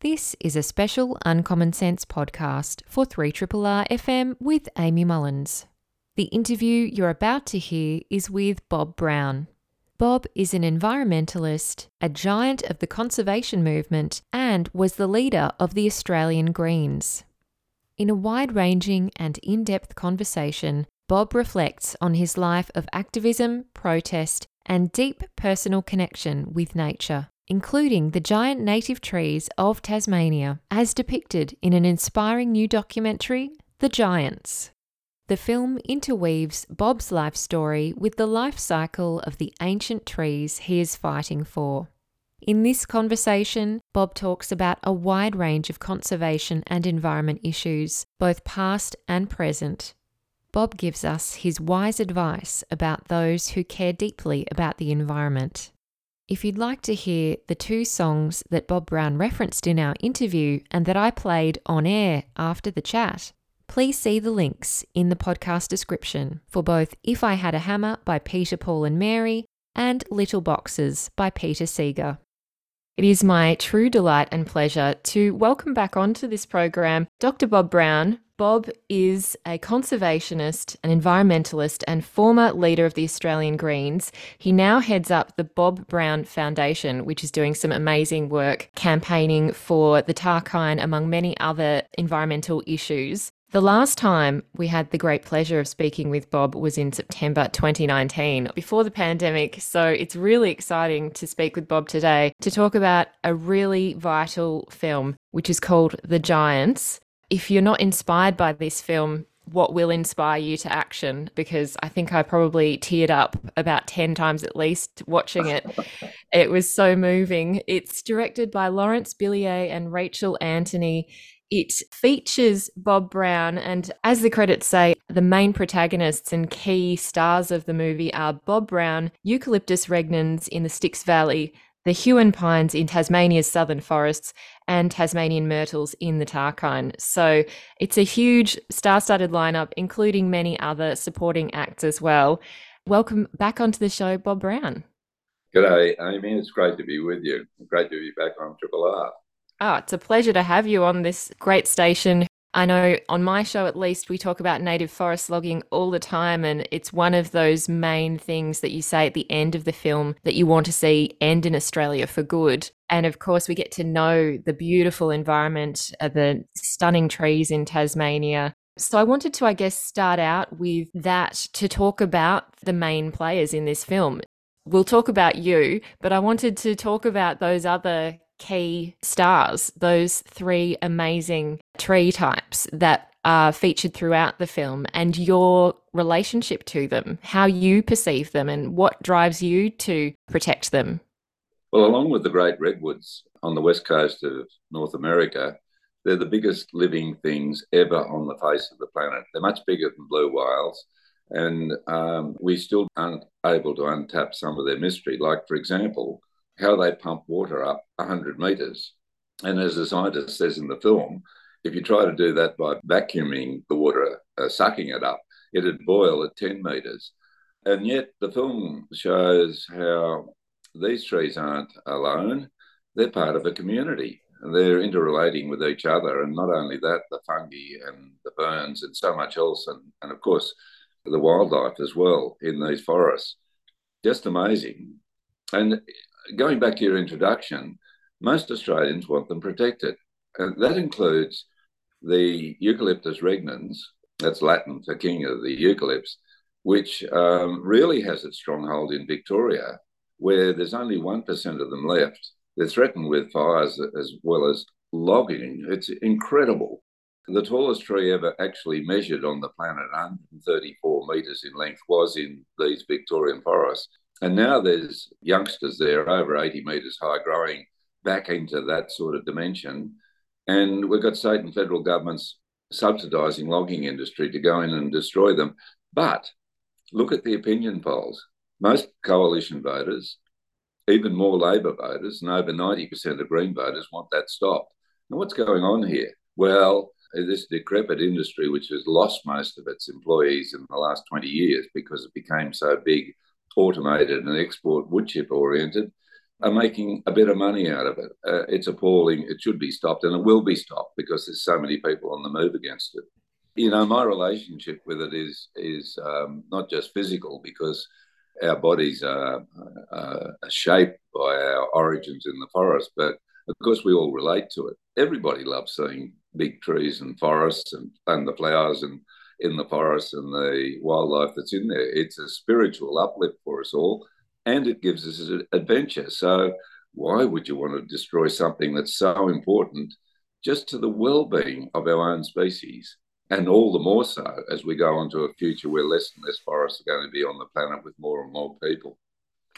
This is a special Uncommon Sense podcast for 3RRR FM with Amy Mullins. The interview you're about to hear is with Bob Brown. Bob is an environmentalist, a giant of the conservation movement, and was the leader of the Australian Greens. In a wide ranging and in depth conversation, Bob reflects on his life of activism, protest, and deep personal connection with nature, including the giant native trees of Tasmania, as depicted in an inspiring new documentary, The Giants. The film interweaves Bob's life story with the life cycle of the ancient trees he is fighting for. In this conversation, Bob talks about a wide range of conservation and environment issues, both past and present. Bob gives us his wise advice about those who care deeply about the environment. If you'd like to hear the two songs that Bob Brown referenced in our interview and that I played on air after the chat, please see the links in the podcast description for both If I Had a Hammer by Peter, Paul, and Mary and Little Boxes by Peter Seeger. It is my true delight and pleasure to welcome back onto this program Dr. Bob Brown. Bob is a conservationist, an environmentalist, and former leader of the Australian Greens. He now heads up the Bob Brown Foundation, which is doing some amazing work campaigning for the Tarkine, among many other environmental issues. The last time we had the great pleasure of speaking with Bob was in September 2019, before the pandemic. So it's really exciting to speak with Bob today to talk about a really vital film, which is called The Giants. If you're not inspired by this film, what will inspire you to action? Because I think I probably teared up about 10 times at least watching it. it was so moving. It's directed by Laurence Billiet and Rachel Antony. It features Bob Brown, and as the credits say, the main protagonists and key stars of the movie are Bob Brown, Eucalyptus regnans in the Styx Valley, the Huon pines in Tasmania's southern forests, and Tasmanian myrtles in the Tarkine. So it's a huge star studded lineup, including many other supporting acts as well. Welcome back onto the show, Bob Brown. G'day, Amy. It's great to be with you. Great to be back on Triple R. Oh, it's a pleasure to have you on this great station. I know on my show, at least, we talk about native forest logging all the time, and it's one of those main things that you say at the end of the film that you want to see end in Australia for good. And of course, we get to know the beautiful environment, uh, the stunning trees in Tasmania. So I wanted to, I guess, start out with that to talk about the main players in this film. We'll talk about you, but I wanted to talk about those other key stars, those three amazing tree types that are featured throughout the film, and your relationship to them, how you perceive them, and what drives you to protect them. Well, along with the great redwoods on the west coast of North America, they're the biggest living things ever on the face of the planet. They're much bigger than blue whales. And um, we still aren't able to untap some of their mystery. Like, for example, how they pump water up 100 metres. And as the scientist says in the film, if you try to do that by vacuuming the water, uh, sucking it up, it'd boil at 10 metres. And yet the film shows how these trees aren't alone, they're part of a community. They're interrelating with each other. And not only that, the fungi and the ferns and so much else. And, and of course, the wildlife as well in these forests. Just amazing. And going back to your introduction, most Australians want them protected. And that includes the Eucalyptus regnans, that's Latin for king of the eucalypts, which um, really has its stronghold in Victoria, where there's only 1% of them left. They're threatened with fires as well as logging. It's incredible. The tallest tree ever actually measured on the planet, 134 metres in length, was in these Victorian forests. And now there's youngsters there over 80 metres high growing back into that sort of dimension. And we've got state and federal governments subsidising logging industry to go in and destroy them. But look at the opinion polls. Most coalition voters, even more Labor voters, and over 90% of Green voters want that stopped. Now, what's going on here? Well, this decrepit industry, which has lost most of its employees in the last 20 years because it became so big automated and export wood chip oriented, are making a bit of money out of it. Uh, it's appalling. It should be stopped, and it will be stopped because there's so many people on the move against it. You know, my relationship with it is is um, not just physical because our bodies are, are shaped by our origins in the forest, but of course we all relate to it. Everybody loves seeing big trees and forests and, and the flowers and in the forest and the wildlife that's in there. It's a spiritual uplift for us all, and it gives us an adventure. So why would you want to destroy something that's so important just to the well-being of our own species? And all the more so as we go into a future where less and less forests are going to be on the planet with more and more people.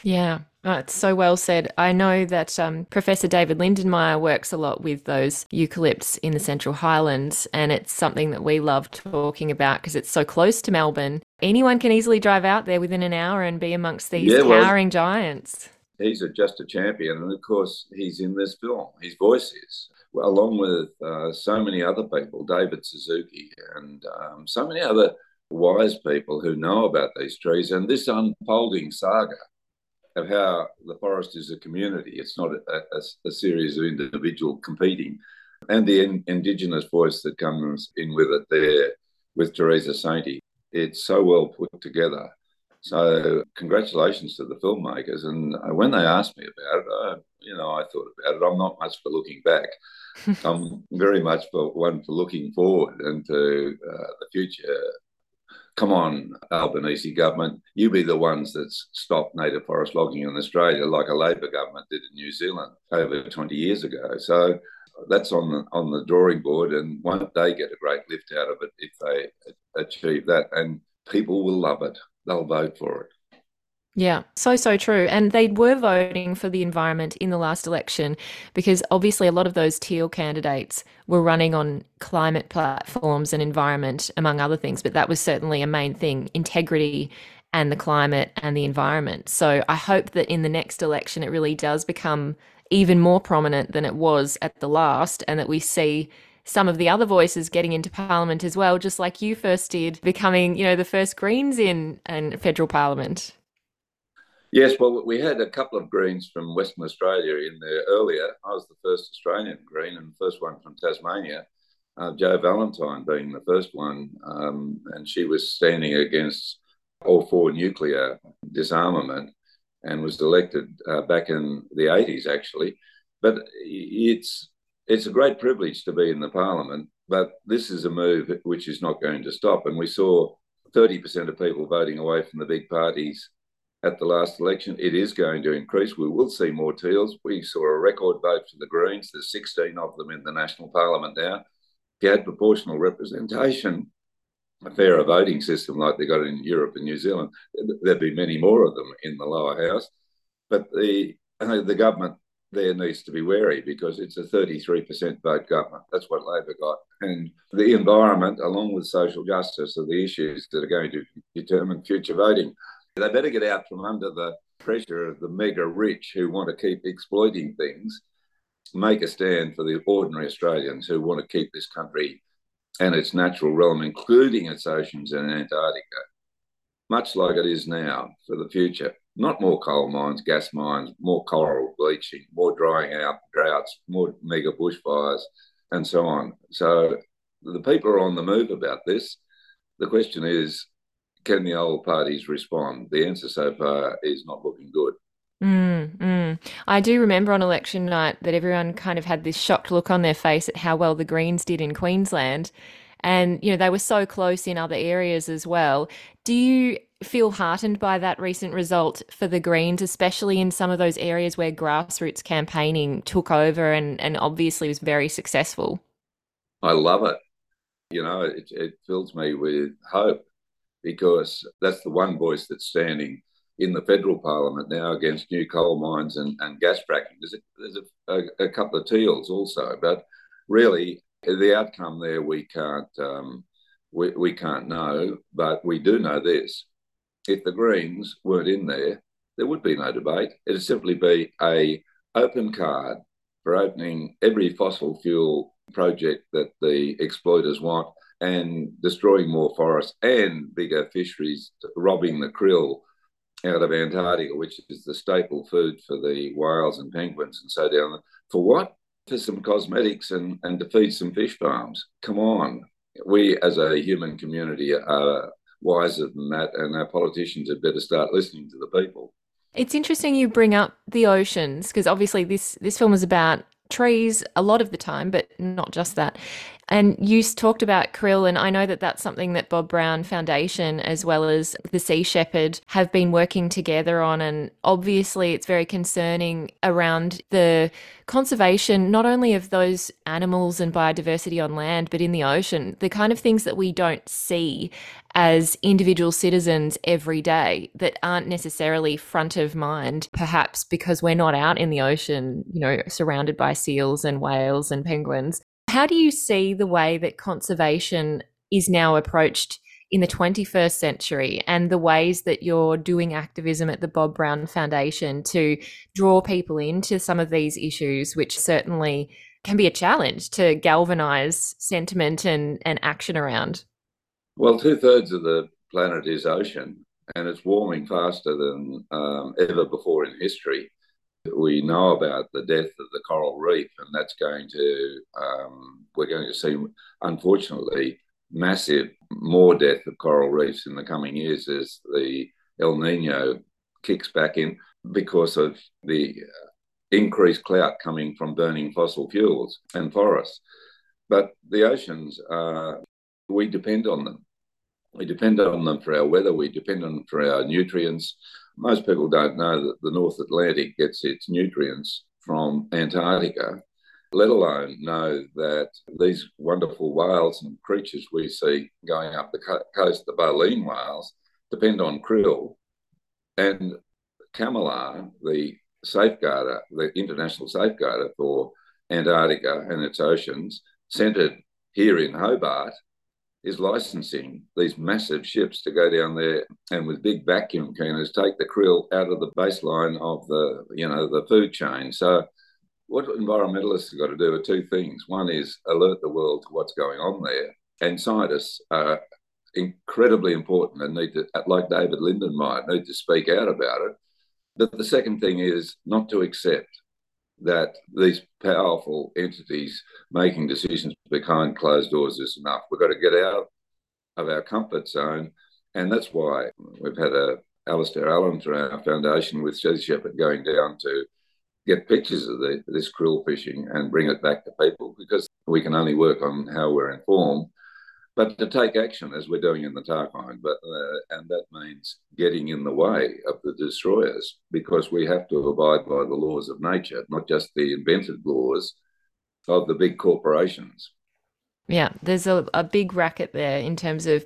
Yeah, oh, it's so well said. I know that um, Professor David Lindenmayer works a lot with those eucalypts in the Central Highlands, and it's something that we love talking about because it's so close to Melbourne. Anyone can easily drive out there within an hour and be amongst these yeah, towering well, giants. He's a, just a champion, and of course, he's in this film. His voice is. Along with uh, so many other people, David Suzuki, and um, so many other wise people who know about these trees and this unfolding saga of how the forest is a community. It's not a, a, a series of individual competing. And the in, Indigenous voice that comes in with it there with Theresa Sainty. It's so well put together. So congratulations to the filmmakers. And when they asked me about it, I, you know, I thought about it. I'm not much for looking back. I'm very much for one for looking forward and to uh, the future come on, Albanese government, you be the ones that stopped native forest logging in Australia, like a Labor government did in New Zealand over 20 years ago. So that's on the, on the drawing board, and won't they get a great lift out of it if they achieve that? And people will love it; they'll vote for it. Yeah, so, so true. And they were voting for the environment in the last election because obviously a lot of those teal candidates were running on climate platforms and environment, among other things. But that was certainly a main thing integrity and the climate and the environment. So I hope that in the next election, it really does become even more prominent than it was at the last and that we see some of the other voices getting into parliament as well just like you first did becoming you know the first greens in in federal parliament Yes, well, we had a couple of Greens from Western Australia in there earlier. I was the first Australian Green and the first one from Tasmania, uh, Jo Vallentine being the first one. Um, and she was standing against all four nuclear disarmament and was elected uh, back in the 80s, actually. But it's, it's a great privilege to be in the parliament, but this is a move which is not going to stop. And we saw 30% of people voting away from the big parties at the last election. It is going to increase. We will see more teals. We saw a record vote for the Greens. There's 16 of them in the National Parliament now. If you had proportional representation, a fairer voting system like they got in Europe and New Zealand, there'd be many more of them in the lower house. But the the government there needs to be wary because it's a 33% vote government. That's what Labor got. And the environment, along with social justice, are the issues that are going to determine future voting. They better get out from under the pressure of the mega rich who want to keep exploiting things, make a stand for the ordinary Australians who want to keep this country and its natural realm, including its oceans and Antarctica, much like it is now for the future. Not more coal mines, gas mines, more coral bleaching, more drying out droughts, more mega bushfires, and so on. So the people are on the move about this. The question is, can the old parties respond? The answer so far is not looking good. Mm, mm. I do remember on election night that everyone kind of had this shocked look on their face at how well the Greens did in Queensland. And, you know, they were so close in other areas as well. Do you feel heartened by that recent result for the Greens, especially in some of those areas where grassroots campaigning took over and, and obviously was very successful? I love it. You know, it, it fills me with hope because that's the one voice that's standing in the federal parliament now against new coal mines and, and gas fracking. There's, a, there's a, a, couple of teals also, but really the outcome there we can't um, we, we can't know. But we do know this: if the Greens weren't in there, there would be no debate. It'd simply be a open card for opening every fossil fuel project that the exploiters want and destroying more forests and bigger fisheries, robbing the krill out of Antarctica, which is the staple food for the whales and penguins and so down. For what? For some cosmetics and, and to feed some fish farms. Come on. We as a human community are wiser than that, and our politicians had better start listening to the people. It's interesting you bring up the oceans because obviously this this film is about trees a lot of the time, but not just that. And you talked about krill, and I know that that's something that Bob Brown Foundation, as well as the Sea Shepherd, have been working together on. And obviously, it's very concerning around the conservation, not only of those animals and biodiversity on land, but in the ocean, the kind of things that we don't see as individual citizens every day that aren't necessarily front of mind, perhaps because we're not out in the ocean, you know, surrounded by seals and whales and penguins. How do you see the way that conservation is now approached in the 21st century and the ways that you're doing activism at the Bob Brown Foundation to draw people into some of these issues, which certainly can be a challenge to galvanize sentiment and, and action around? Well, two thirds of the planet is ocean, and it's warming faster than um, ever before in history we know about the death of the coral reef, and that's going to, um, we're going to see, unfortunately, massive more death of coral reefs in the coming years as the El Nino kicks back in because of the increased clout coming from burning fossil fuels and forests. But the oceans, uh, we depend on them. We depend on them for our weather, we depend on them for our nutrients, most people don't know that the North Atlantic gets its nutrients from Antarctica, let alone know that these wonderful whales and creatures we see going up the coast, the baleen whales, depend on krill. And CCAMLR, the safeguarder, the international safeguarder for Antarctica and its oceans, centred here in Hobart, is licensing these massive ships to go down there and with big vacuum cleaners take the krill out of the baseline of the you know the food chain. So what environmentalists have got to do are two things. One is alert the world to what's going on there, and scientists are incredibly important and need to, like David Lindenmayer, need to speak out about it. But the second thing is not to accept that these powerful entities making decisions behind closed doors is enough. We've got to get out of our comfort zone. And that's why we've had a Alistair Allen through our foundation with Sea Shepherd going down to get pictures of the, this krill fishing and bring it back to people because we can only work on how we're informed but to take action as we're doing in the Tarkine. But uh, and that means getting in the way of the destroyers because we have to abide by the laws of nature, not just the invented laws of the big corporations. Yeah, there's a, a big racket there in terms of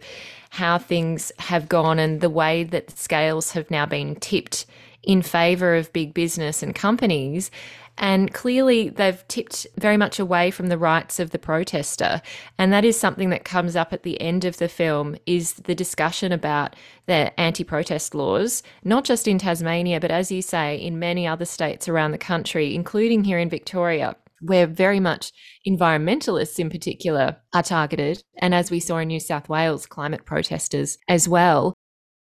how things have gone and the way that the scales have now been tipped in favor of big business and companies. And clearly, they've tipped very much away from the rights of the protester. And that is something that comes up at the end of the film is the discussion about the anti-protest laws, not just in Tasmania, but as you say, in many other states around the country, including here in Victoria where very much environmentalists in particular are targeted. And as we saw in New South Wales, climate protesters as well.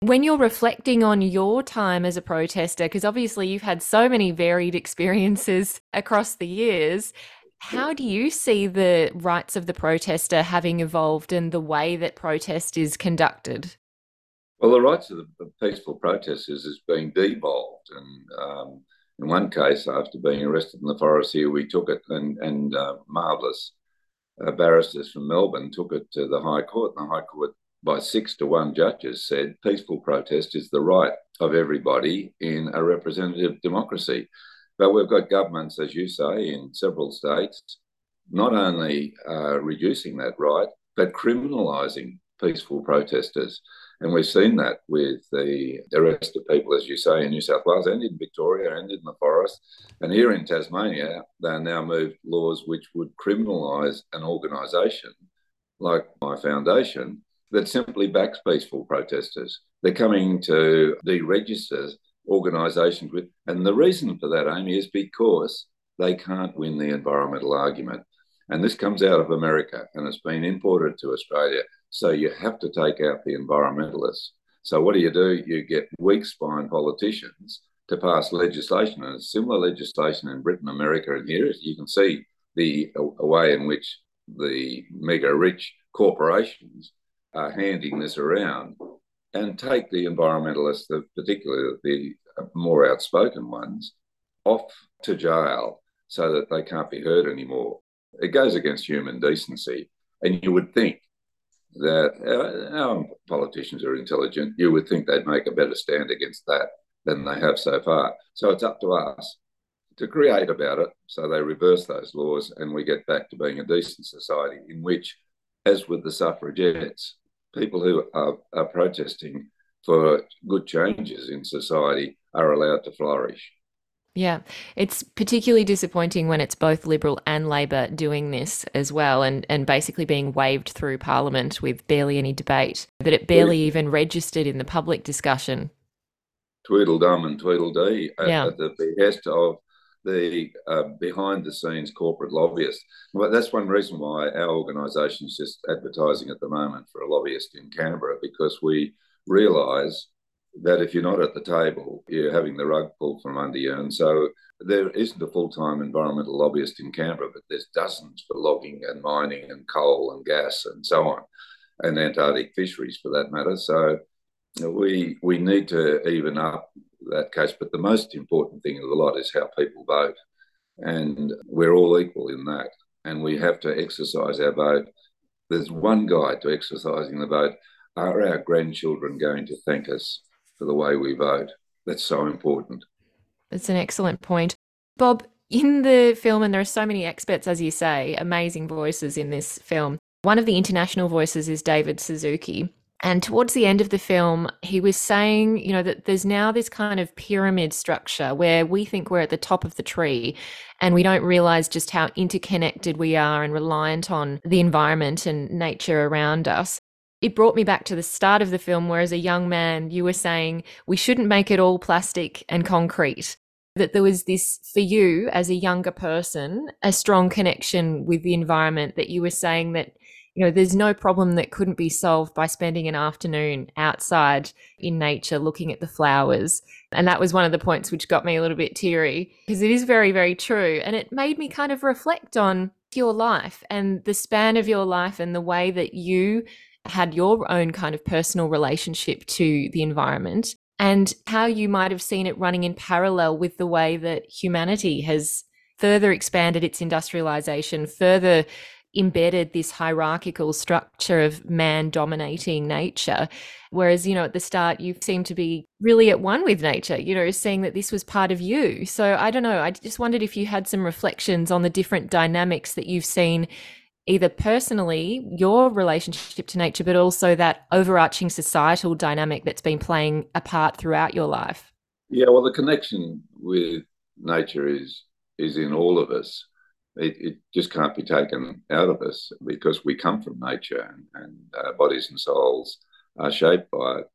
When you're reflecting on your time as a protester, because obviously you've had so many varied experiences across the years, how do you see the rights of the protester having evolved and the way that protest is conducted? Well, the rights of the peaceful protesters is being devolved. And um, in one case, after being arrested in the forest here, we took it, and, and uh, marvellous uh, barristers from Melbourne took it to the High Court, and the High Court by six to one judges said peaceful protest is the right of everybody in a representative democracy. But we've got governments, as you say, in several states, not only uh, reducing that right, but criminalising peaceful protesters. And we've seen that with the arrest of people, as you say, in New South Wales and in Victoria and in the forest. And here in Tasmania, they now moved laws which would criminalise an organisation like my foundation that simply backs peaceful protesters. They're coming to deregister organisations with, and the reason for that, Amy, is because they can't win the environmental argument. And this comes out of America and it's been imported to Australia. So you have to take out the environmentalists. So what do you do? You get weak spine politicians to pass legislation, and it's similar legislation in Britain, America, and here. You can see the a way in which the mega rich corporations are handing this around and take the environmentalists, particularly the more outspoken ones, off to jail so that they can't be heard anymore. It goes against human decency. And you would think that uh, our politicians are intelligent. You would think they'd make a better stand against that than they have so far. So it's up to us to create about it so they reverse those laws and we get back to being a decent society in which, as with the suffragettes, people who are, are protesting for good changes in society are allowed to flourish. Yeah, it's particularly disappointing when it's both Liberal and Labor doing this as well and, and basically being waved through Parliament with barely any debate, that it barely even registered in the public discussion. Tweedledum and Tweedledee at, yeah. at the behest of the uh, behind the scenes corporate lobbyists. Well, that's one reason why our organisation is just advertising at the moment for a lobbyist in Canberra because we realise that if you're not at the table, you're having the rug pulled from under you. And so there isn't a full time environmental lobbyist in Canberra, but there's dozens for logging and mining and coal and gas and so on, and Antarctic fisheries for that matter. So we we need to even up that case. But the most important thing of the lot is how people vote, and we're all equal in that, and we have to exercise our vote. There's one guide to exercising the vote. Are our grandchildren going to thank us for the way we vote. That's so important. That's an excellent point. Bob, in the film, and there are so many experts, as you say, amazing voices in this film. One of the international voices is David Suzuki. And towards the end of the film, he was saying, you know, that there's now this kind of pyramid structure where we think we're at the top of the tree and we don't realize just how interconnected we are and reliant on the environment and nature around us. It brought me back to the start of the film where as a young man you were saying we shouldn't make it all plastic and concrete. That there was this for you as a younger person a strong connection with the environment that you were saying that you know there's no problem that couldn't be solved by spending an afternoon outside in nature looking at the flowers. And that was one of the points which got me a little bit teary because it is very very true. And it made me kind of reflect on your life and the span of your life and the way that you had your own kind of personal relationship to the environment and how you might have seen it running in parallel with the way that humanity has further expanded its industrialization, further embedded this hierarchical structure of man dominating nature. Whereas, you know, at the start, you seem to be really at one with nature, you know, seeing that this was part of you. So I don't know. I just wondered if you had some reflections on the different dynamics that you've seen either personally, your relationship to nature, but also that overarching societal dynamic that's been playing a part throughout your life? Yeah, well, the connection with nature is is in all of us. It, it just can't be taken out of us because we come from nature and, and our bodies and souls are shaped by it.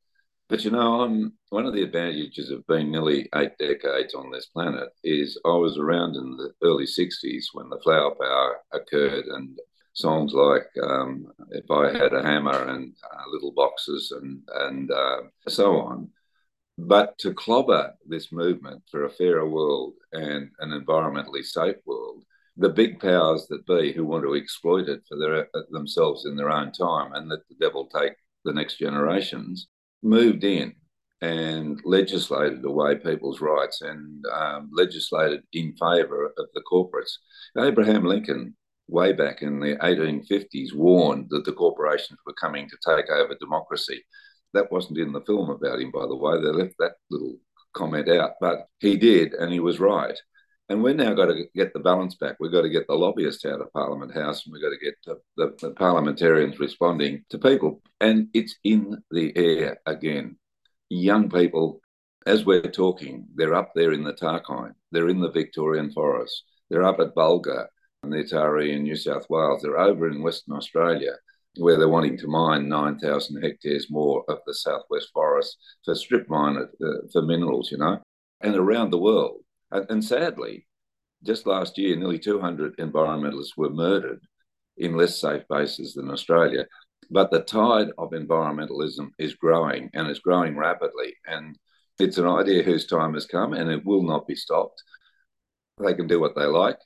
But you know, I'm, one of the advantages of being nearly eight decades on this planet is I was around in the early 60s when the flower power occurred and songs like um, "If I Had a Hammer" and uh, "Little Boxes" and and uh, so on. But to clobber this movement for a fairer world and an environmentally safe world, the big powers that be who want to exploit it for their themselves in their own time and let the devil take the next generations moved in and legislated away people's rights and um, legislated in favour of the corporates. Abraham Lincoln way back in the 1850s warned that the corporations were coming to take over democracy. That wasn't in the film about him, by the way. They left that little comment out, but he did, and he was right. And we've now got to get the balance back. We've got to get the lobbyists out of Parliament House, and we've got to get the, the, the parliamentarians responding to people. And it's in the air again. Young people, as we're talking, they're up there in the Tarkine, they're in the Victorian forest, they're up at Bulga, and the Taree in New South Wales. They're over in Western Australia where they're wanting to mine 9,000 hectares more of the southwest forest for strip mine uh, for minerals, you know, and around the world. And, and sadly, just last year, nearly 200 environmentalists were murdered in less safe bases than Australia. But the tide of environmentalism is growing and it's growing rapidly. And it's an idea whose time has come and it will not be stopped. They can do what they like.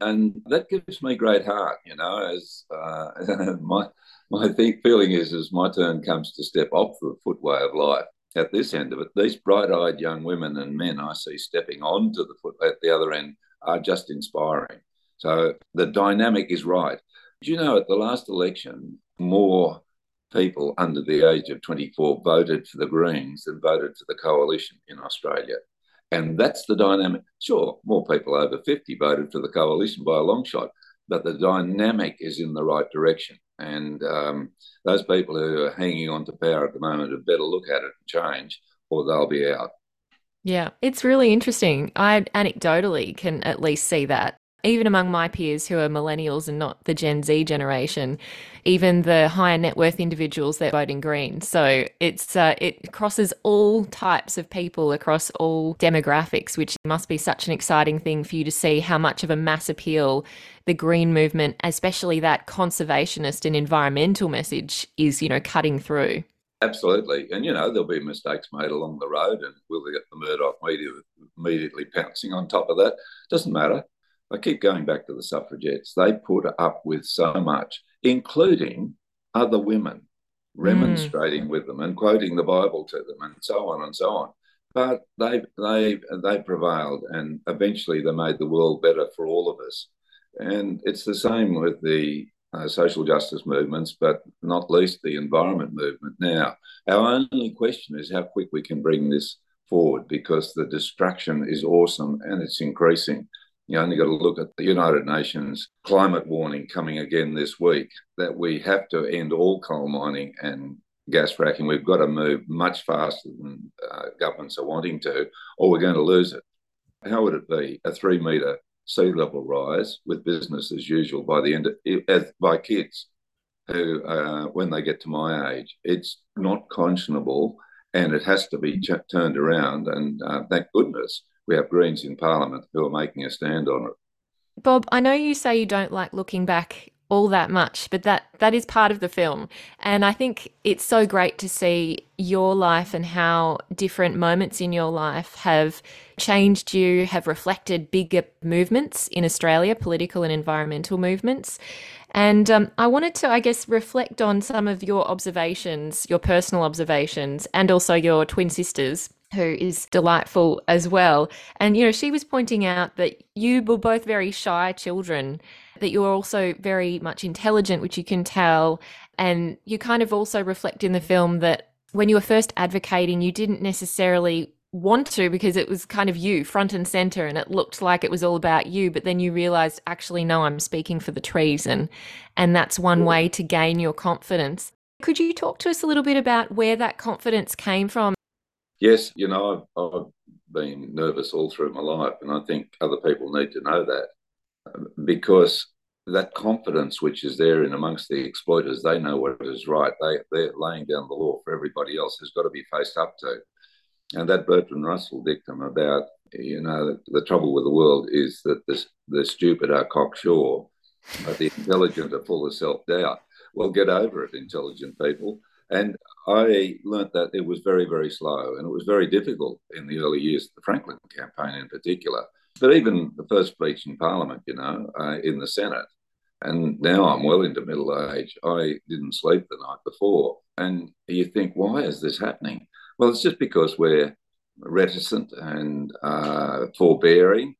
And that gives me great heart, you know, as uh, my, my feeling is as my turn comes to step off the footway of life at this end of it, these bright eyed young women and men I see stepping onto the foot at the other end are just inspiring. So the dynamic is right. Do you know at the last election, more people under the age of 24 voted for the Greens than voted for the coalition in Australia? And that's the dynamic. Sure, more people over 50 voted for the coalition by a long shot, but the dynamic is in the right direction. And um, those people who are hanging on to power at the moment have better look at it and change, or they'll be out. Yeah, it's really interesting. I anecdotally can at least see that even among my peers who are millennials and not the Gen Z generation, even the higher net worth individuals they're voting green. So it's uh, it crosses all types of people across all demographics, which must be such an exciting thing for you to see how much of a mass appeal the green movement, especially that conservationist and environmental message, is you know cutting through. Absolutely. And, you know, there'll be mistakes made along the road, and will they get the Murdoch media immediately pouncing on top of that? Doesn't matter. I keep going back to the suffragettes. They put up with so much, including other women remonstrating mm. with them and quoting the Bible to them and so on and so on. But they they they prevailed and eventually they made the world better for all of us. And it's the same with the uh, social justice movements, but not least the environment movement. Now, our only question is how quick we can bring this forward because the destruction is awesome and it's increasing. You only got to look at the United Nations climate warning coming again this week that we have to end all coal mining and gas fracking. We've got to move much faster than uh, governments are wanting to, or we're going to lose it. How would it be a three metre sea level rise with business as usual by the end of, by kids who, uh, when they get to my age, it's not conscionable and it has to be ch- turned around. And uh, thank goodness we have Greens in Parliament who are making a stand on it. Bob, I know you say you don't like looking back all that much, but that that is part of the film. And I think it's so great to see your life and how different moments in your life have changed you, have reflected bigger movements in Australia, political and environmental movements. And um, I wanted to, I guess, reflect on some of your observations, your personal observations, and also your twin sisters who is delightful as well. And, you know, she was pointing out that you were both very shy children, that you were also very much intelligent, which you can tell. And you kind of also reflect in the film that when you were first advocating, you didn't necessarily want to because it was kind of you front and center and it looked like it was all about you but then you realized actually no I'm speaking for the trees and and that's one mm. way to gain your confidence could you talk to us a little bit about where that confidence came from yes, you know, I've, I've been nervous all through my life, and I think other people need to know that because that confidence which is there in amongst the exploiters, they know what is right. They they're laying down the law for everybody else has got to be faced up to. And that Bertrand Russell dictum about you know the, trouble with the world is that the the stupid are cocksure, but the intelligent are full of self doubt. Well, get over it, intelligent people. And I learnt that it was very, very slow and it was very difficult in the early years of the Franklin campaign in particular. But even the first speech in Parliament, you know, uh, in the Senate, and now I'm well into middle age, I didn't sleep the night before. And you think, why is this happening? Well, it's just because we're reticent and uh, forbearing.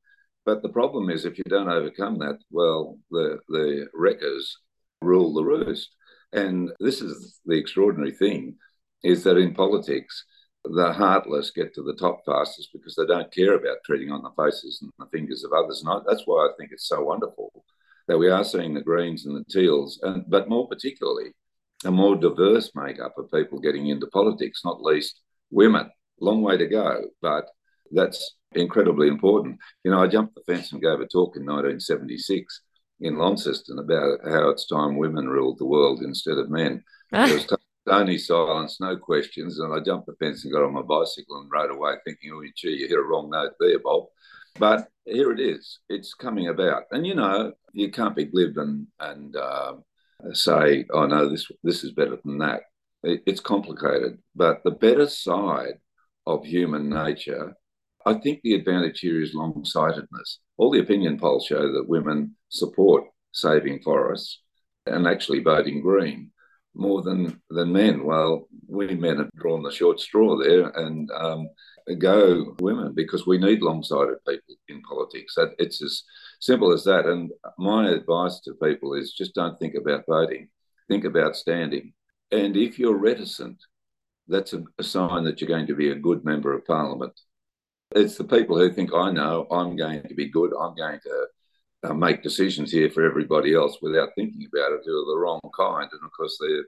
But the problem is, if you don't overcome that, well, the, the wreckers rule the roost. And this is the extraordinary thing is that in politics, the heartless get to the top fastest because they don't care about treading on the faces and the fingers of others. And I, that's why I think it's so wonderful that we are seeing the Greens and the Teals, and but more particularly, a more diverse makeup of people getting into politics, not least women. Long way to go, but that's incredibly important. You know, I jumped the fence and gave a talk in 1976 in Launceston about how it's time women ruled the world instead of men. There was only silence, no questions, and I jumped the fence and got on my bicycle and rode away, thinking, "Oh, gee, you hit a wrong note there, Bob." But here it is; it's coming about, and you know, you can't be glib and and uh, say, "Oh no, this this is better than that." It, it's complicated, but the better side of human nature, I think the advantage here is long sightedness. All the opinion polls show that women support saving forests and actually voting green more than than men. Well, we men have drawn the short straw there, and um, go women because we need long-sighted people in politics. It's as simple as that. And my advice to people is just don't think about voting, think about standing. And if you're reticent, that's a, a sign that you're going to be a good member of parliament. It's the people who think, I know I'm going to be good, I'm going to uh, make decisions here for everybody else without thinking about it who are the wrong kind. And of course, they're,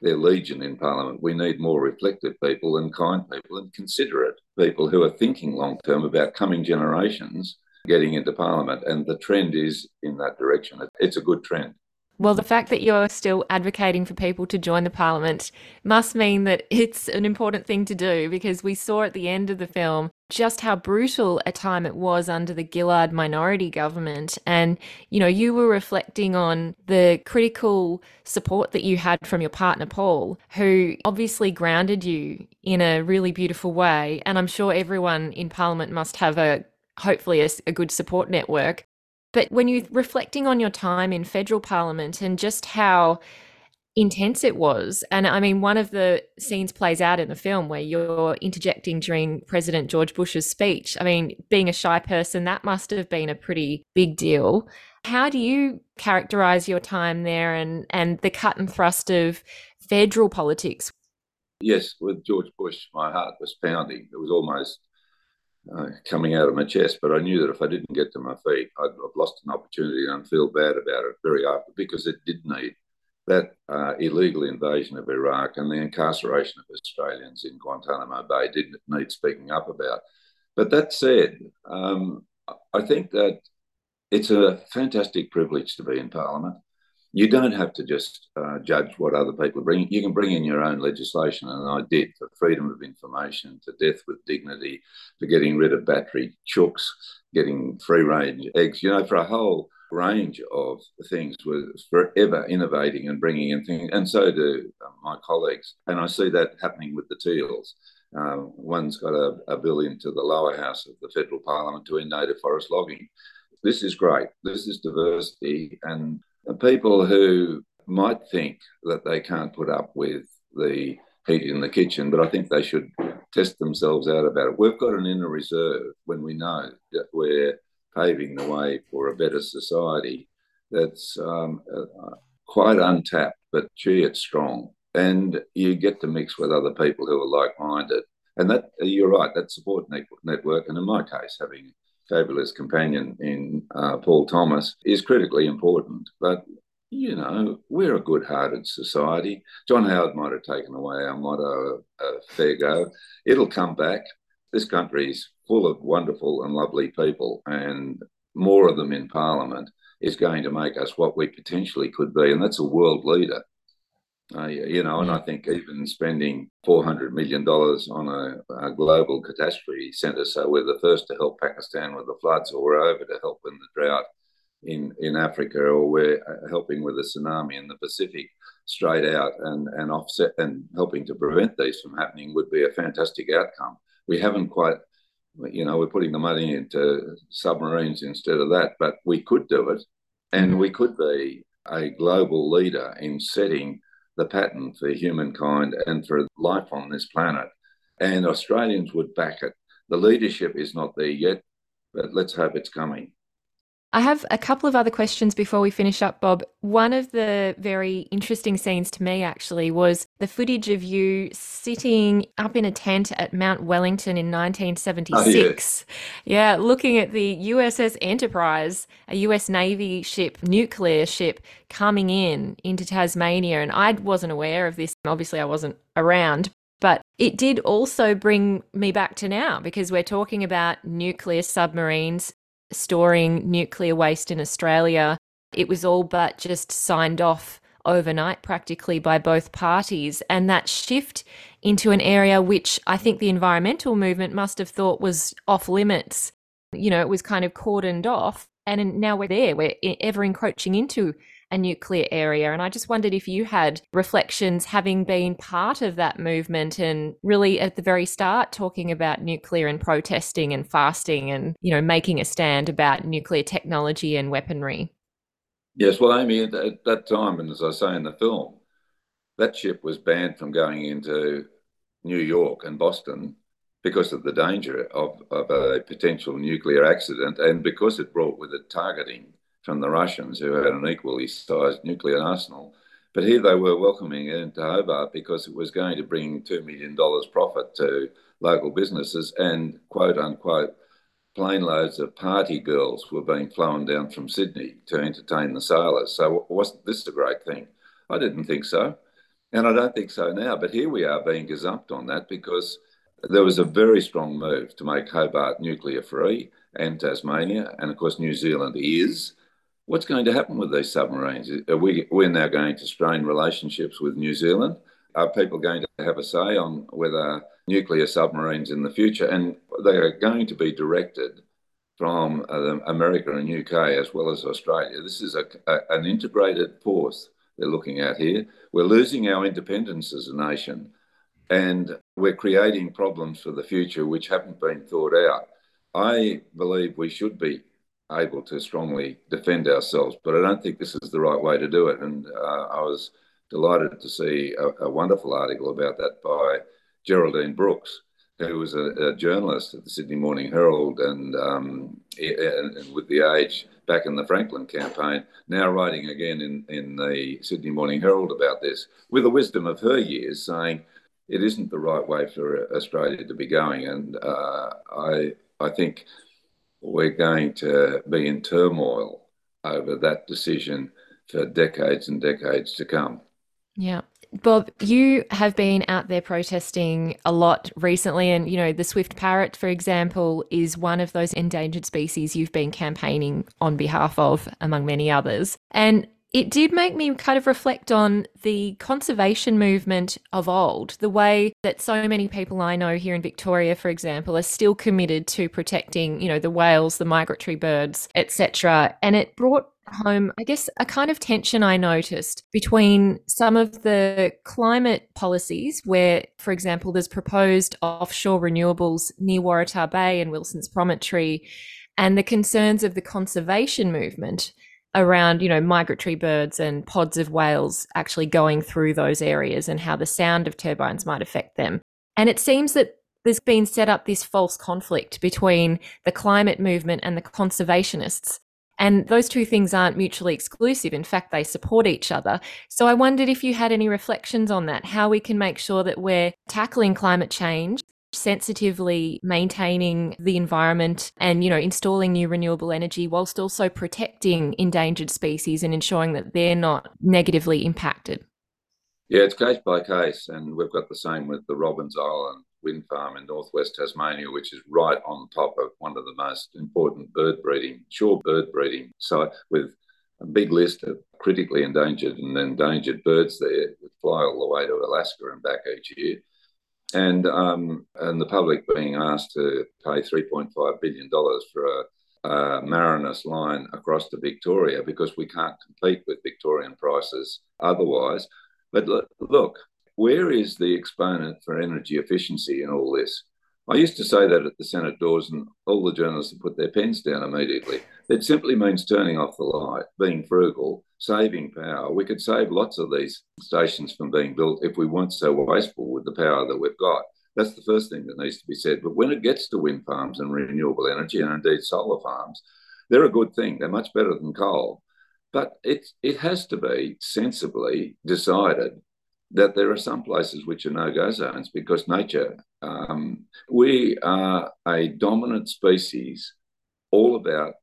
they're legion in Parliament. We need more reflective people and kind people and considerate people who are thinking long term about coming generations getting into Parliament. And the trend is in that direction. It's a good trend. Well, the fact that you're still advocating for people to join the parliament must mean that it's an important thing to do because we saw at the end of the film just how brutal a time it was under the Gillard minority government. And, you know, you were reflecting on the critical support that you had from your partner, Paul, who obviously grounded you in a really beautiful way. And I'm sure everyone in parliament must have a hopefully a, a good support network but when you're reflecting on your time in federal parliament and just how intense it was, and I mean, one of the scenes plays out in the film where you're interjecting during President George Bush's speech. I mean, being a shy person, that must have been a pretty big deal. How do you characterize your time there and, and the cut and thrust of federal politics? Yes, with George Bush, my heart was pounding. It was almost uh, coming out of my chest. But I knew that if I didn't get to my feet, I'd have lost an opportunity and I feel bad about it very often because it did need that uh, illegal invasion of Iraq and the incarceration of Australians in Guantanamo Bay didn't need speaking up about. But that said, um, I think that it's a fantastic privilege to be in Parliament you don't have to just uh, judge what other people bring. You can bring in your own legislation, and I did for freedom of information, to death with dignity, for getting rid of battery chooks, getting free range eggs. You know, for a whole range of things, was forever innovating and bringing in things, and so do uh, my colleagues. And I see that happening with the teals. Uh, one's got a, a bill into the lower house of the federal parliament to end native forest logging. This is great. This is diversity, and people who might think that they can't put up with the heat in the kitchen, but I think they should test themselves out about it. We've got an inner reserve when we know that we're paving the way for a better society that's um, uh, quite untapped, but gee, it's strong. And you get to mix with other people who are like minded. And that, you're right, that support network, and in my case, having fabulous companion in uh, Paul Thomas is critically important. But you know, we're a good-hearted society. John Howard might have taken away our motto, uh, "Fair go." It'll come back. This country is full of wonderful and lovely people, and more of them in Parliament is going to make us what we potentially could be, and that's a world leader. Uh, you know, and I think even spending $400 million on a, a, global catastrophe centre, so we're the first to help Pakistan with the floods, or we're over to help in the drought in, in Africa, or we're uh, helping with the tsunami in the Pacific straight out and, and offset and helping to prevent these from happening would be a fantastic outcome. We haven't quite, you know, we're putting the money into submarines instead of that, but we could do it. And we could be a global leader in setting the pattern for humankind and for life on this planet. And Australians would back it. The leadership is not there yet, but let's hope it's coming. I have a couple of other questions before we finish up, Bob. One of the very interesting scenes to me actually was the footage of you sitting up in a tent at Mount Wellington in 1976. Oh, yeah. yeah, looking at the USS Enterprise, a US Navy ship, nuclear ship, coming in into Tasmania. And I wasn't aware of this. Obviously, I wasn't around. But it did also bring me back to now because we're talking about nuclear submarines storing nuclear waste in Australia. It was all but just signed off overnight practically by both parties. And that shift into an area which I think the environmental movement must have thought was off limits. You know, it was kind of cordoned off. And now we're there, we're ever encroaching into a nuclear area. And I just wondered if you had reflections having been part of that movement and really at the very start talking about nuclear and protesting and fasting and, you know, making a stand about nuclear technology and weaponry. Yes, well, Amy, at that time, and as I say in the film, that ship was banned from going into New York and Boston because of the danger of, of a potential nuclear accident and because it brought with it targeting from the Russians who had an equally sized nuclear arsenal. But here they were welcoming it into Hobart because it was going to bring $2 million profit to local businesses and quote unquote plane loads of party girls were being flown down from Sydney to entertain the sailors. So wasn't this a great thing? I didn't think so. And I don't think so now. But here we are being gazumped on that because there was a very strong move to make Hobart nuclear free and Tasmania. And of course, New Zealand is. What's going to happen with these submarines? Are we, we're now going to strain relationships with New Zealand. Are people going to have a say on whether nuclear submarines in the future? And they are going to be directed from uh, America and UK as well as Australia. This is a, a, an integrated force they're looking at here. We're losing our independence as a nation and we're creating problems for the future which haven't been thought out. I believe we should be able to strongly defend ourselves, but I don't think this is the right way to do it. And uh, I was delighted to see a, a, wonderful article about that by Geraldine Brooks, who was a, a journalist at the Sydney Morning Herald and, um, and, and, with the Age back in the Franklin campaign, now writing again in, in the Sydney Morning Herald about this, with the wisdom of her years, saying it isn't the right way for Australia to be going. And uh, I, I think we're going to be in turmoil over that decision for decades and decades to come. Yeah. Bob, you have been out there protesting a lot recently, and you know, the swift parrot, for example, is one of those endangered species you've been campaigning on behalf of, among many others. And it did make me kind of reflect on the conservation movement of old, the way that so many people I know here in Victoria, for example, are still committed to protecting, you know, the whales, the migratory birds, etc. And it brought home, I guess, a kind of tension I noticed between some of the climate policies, where, for example, there's proposed offshore renewables near Waratah Bay and Wilson's Promontory, and the concerns of the conservation movement around, you know, migratory birds and pods of whales actually going through those areas and how the sound of turbines might affect them. And it seems that there's been set up this false conflict between the climate movement and the conservationists. And those two things aren't mutually exclusive. In fact, they support each other. So I wondered if you had any reflections on that, how we can make sure that we're tackling climate change sensitively maintaining the environment and you know installing new renewable energy whilst also protecting endangered species and ensuring that they're not negatively impacted. Yeah it's case by case and we've got the same with the robbins island wind farm in northwest tasmania which is right on top of one of the most important bird breeding shore bird breeding so with a big list of critically endangered and endangered birds there that fly all the way to alaska and back each year and um, and the public being asked to pay 3.5 billion dollars for a, a Marinus Link across to Victoria because we can't compete with Victorian prices otherwise. But look, look, where is the exponent for energy efficiency in all this? I used to say that at the Senate doors, and all the journalists would put their pens down immediately. It simply means turning off the light, being frugal, saving power. We could save lots of these stations from being built if we weren't so wasteful with the power that we've got. That's the first thing that needs to be said. But when it gets to wind farms and renewable energy, and indeed solar farms, they're a good thing. They're much better than coal. But it, it has to be sensibly decided that there are some places which are no-go zones because nature, um, we are a dominant species all about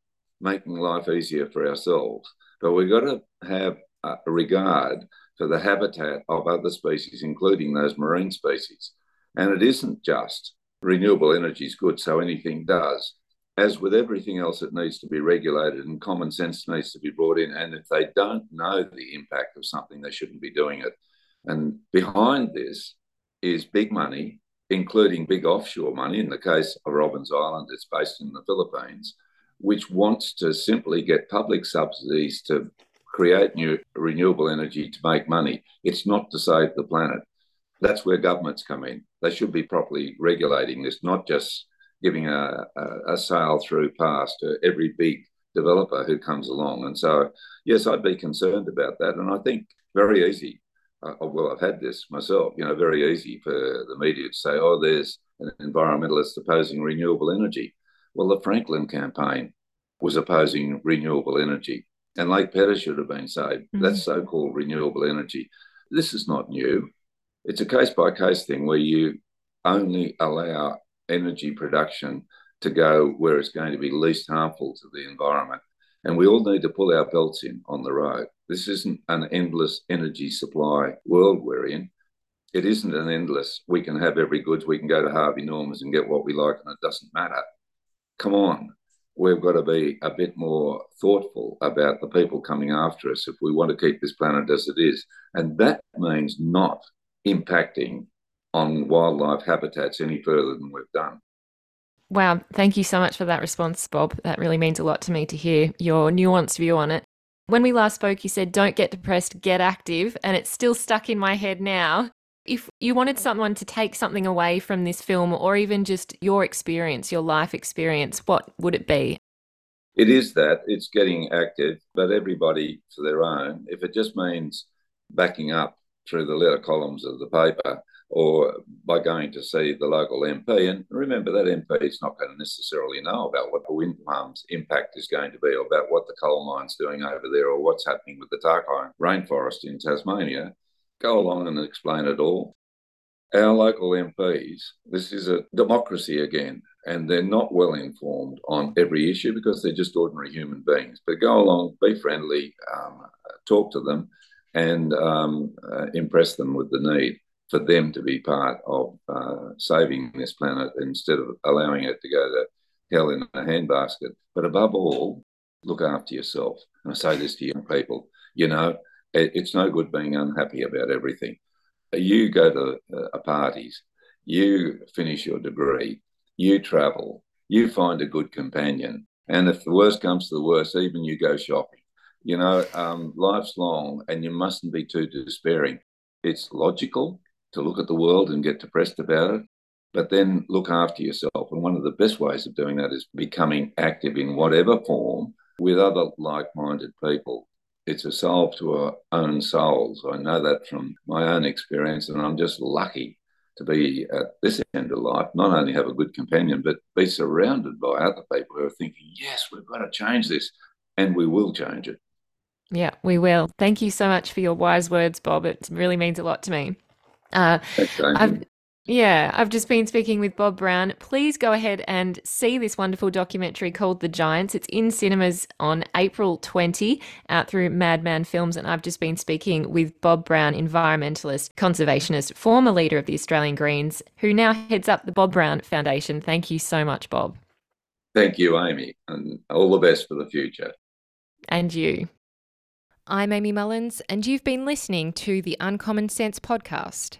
making life easier for ourselves. But we've got to have a regard for the habitat of other species, including those marine species. And it isn't just renewable energy is good, so anything does. As with everything else, it needs to be regulated and common sense needs to be brought in. And if they don't know the impact of something, they shouldn't be doing it. And behind this is big money, including big offshore money. In the case of Robbins Island, it's based in the Philippines, which wants to simply get public subsidies to create new renewable energy to make money. It's not to save the planet. That's where governments come in. They should be properly regulating this, not just giving a, a, a sail through pass to every big developer who comes along. And so, yes, I'd be concerned about that. And I think very easy. Uh, well, I've had this myself. You know, very easy for the media to say, "Oh, there's an environmentalist opposing renewable energy." Well, the Franklin campaign was opposing renewable energy, and Lake Pedder should have been saved. Mm-hmm. That's so-called renewable energy. This is not new. It's a case-by-case thing where you only allow energy production to go where it's going to be least harmful to the environment. And we all need to pull our belts in on the road. This isn't an endless energy supply world we're in. It isn't an endless, we can have every goods, we can go to Harvey Norman's and get what we like and it doesn't matter. Come on. We've got to be a bit more thoughtful about the people coming after us if we want to keep this planet as it is. And that means not impacting on wildlife habitats any further than we've done. Wow, thank you so much for that response, Bob. That really means a lot to me to hear your nuanced view on it. When we last spoke, you said, don't get depressed, get active, and it's still stuck in my head now. If you wanted someone to take something away from this film, or even just your experience, your life experience, what would it be? It is that it's getting active, but everybody for their own. If it just means backing up through the letter columns of the paper, or by going to see the local MP. And remember, that MP is not going to necessarily know about what the wind farm's impact is going to be, or about what the coal mine's doing over there, or what's happening with the Tarkine rainforest in Tasmania. Go along and explain it all. Our local MPs, this is a democracy again, and they're not well informed on every issue because they're just ordinary human beings. But go along, be friendly, um, talk to them, and um, uh, impress them with the need for them to be part of uh, saving this planet instead of allowing it to go to hell in a handbasket. But above all, look after yourself. And I say this to young people you know, it's no good being unhappy about everything. You go to uh, parties, you finish your degree, you travel, you find a good companion. And if the worst comes to the worst, even you go shopping. You know, um, life's long and you mustn't be too despairing. It's logical, to look at the world and get depressed about it, but then look after yourself. And one of the best ways of doing that is becoming active in whatever form with other like minded people. It's a salve to our own souls. I know that from my own experience, and I'm just lucky to be at this end of life, not only have a good companion, but be surrounded by other people who are thinking, yes, we've got to change this, and we will change it. Yeah, we will. Thank you so much for your wise words, Bob. It really means a lot to me. Uh, I've, yeah, I've just been speaking with Bob Brown. Please go ahead and see this wonderful documentary called The Giants. It's in cinemas on April 20 out through Madman Films. And I've just been speaking with Bob Brown, environmentalist, conservationist, former leader of the Australian Greens, who now heads up the Bob Brown Foundation. Thank you so much, Bob. Thank you, Amy, and all the best for the future. And you. I'm Amy Mullins, and you've been listening to the Uncommon Sense podcast.